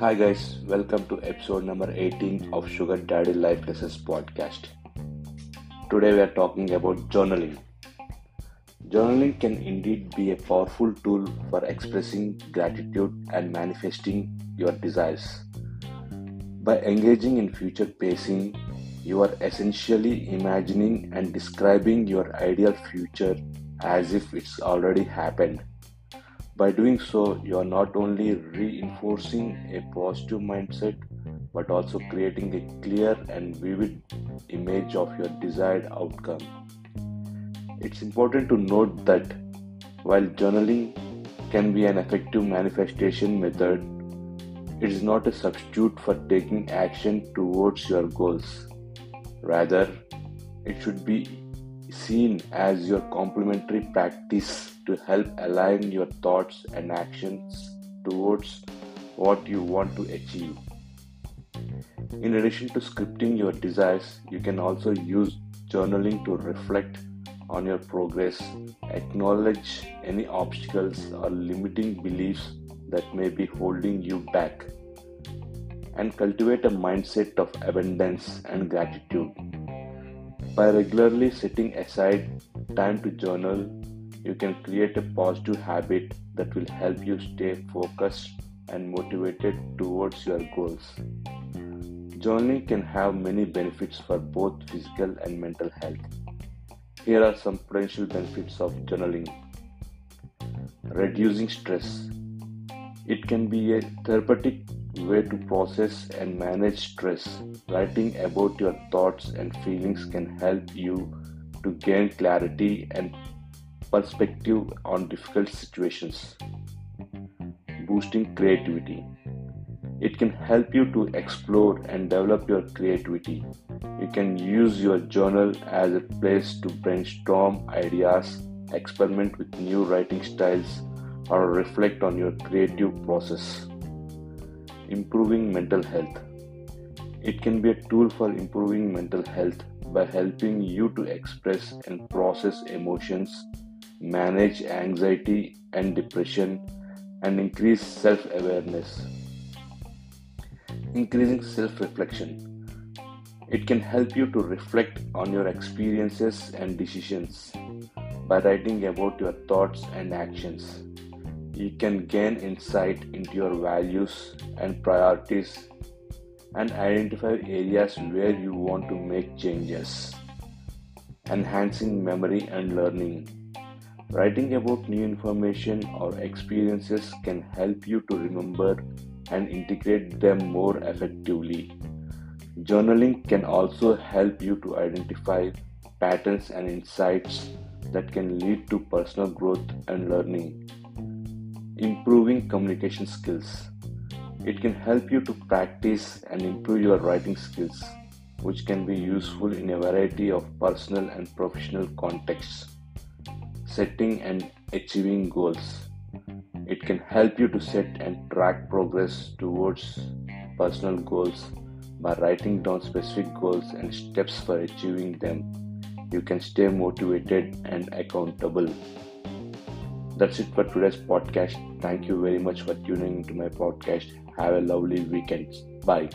Hi, guys, welcome to episode number 18 of Sugar Daddy Life Lessons podcast. Today, we are talking about journaling. Journaling can indeed be a powerful tool for expressing gratitude and manifesting your desires. By engaging in future pacing, you are essentially imagining and describing your ideal future as if it's already happened. By doing so, you are not only reinforcing a positive mindset but also creating a clear and vivid image of your desired outcome. It's important to note that while journaling can be an effective manifestation method, it is not a substitute for taking action towards your goals. Rather, it should be seen as your complementary practice to help align your thoughts and actions towards what you want to achieve. In addition to scripting your desires, you can also use journaling to reflect on your progress, acknowledge any obstacles or limiting beliefs that may be holding you back, and cultivate a mindset of abundance and gratitude. By regularly setting aside time to journal, you can create a positive habit that will help you stay focused and motivated towards your goals. Journaling can have many benefits for both physical and mental health. Here are some potential benefits of journaling reducing stress. It can be a therapeutic way to process and manage stress. Writing about your thoughts and feelings can help you to gain clarity and perspective on difficult situations. Boosting creativity. It can help you to explore and develop your creativity. You can use your journal as a place to brainstorm ideas, experiment with new writing styles, or reflect on your creative process. Improving mental health. It can be a tool for improving mental health by helping you to express and process emotions, manage anxiety and depression, and increase self awareness. Increasing self reflection. It can help you to reflect on your experiences and decisions by writing about your thoughts and actions. You can gain insight into your values and priorities and identify areas where you want to make changes. Enhancing memory and learning. Writing about new information or experiences can help you to remember and integrate them more effectively. Journaling can also help you to identify patterns and insights that can lead to personal growth and learning. Improving communication skills. It can help you to practice and improve your writing skills, which can be useful in a variety of personal and professional contexts. Setting and achieving goals. It can help you to set and track progress towards personal goals by writing down specific goals and steps for achieving them. You can stay motivated and accountable. That's it for today's podcast. Thank you very much for tuning into my podcast. Have a lovely weekend. Bye.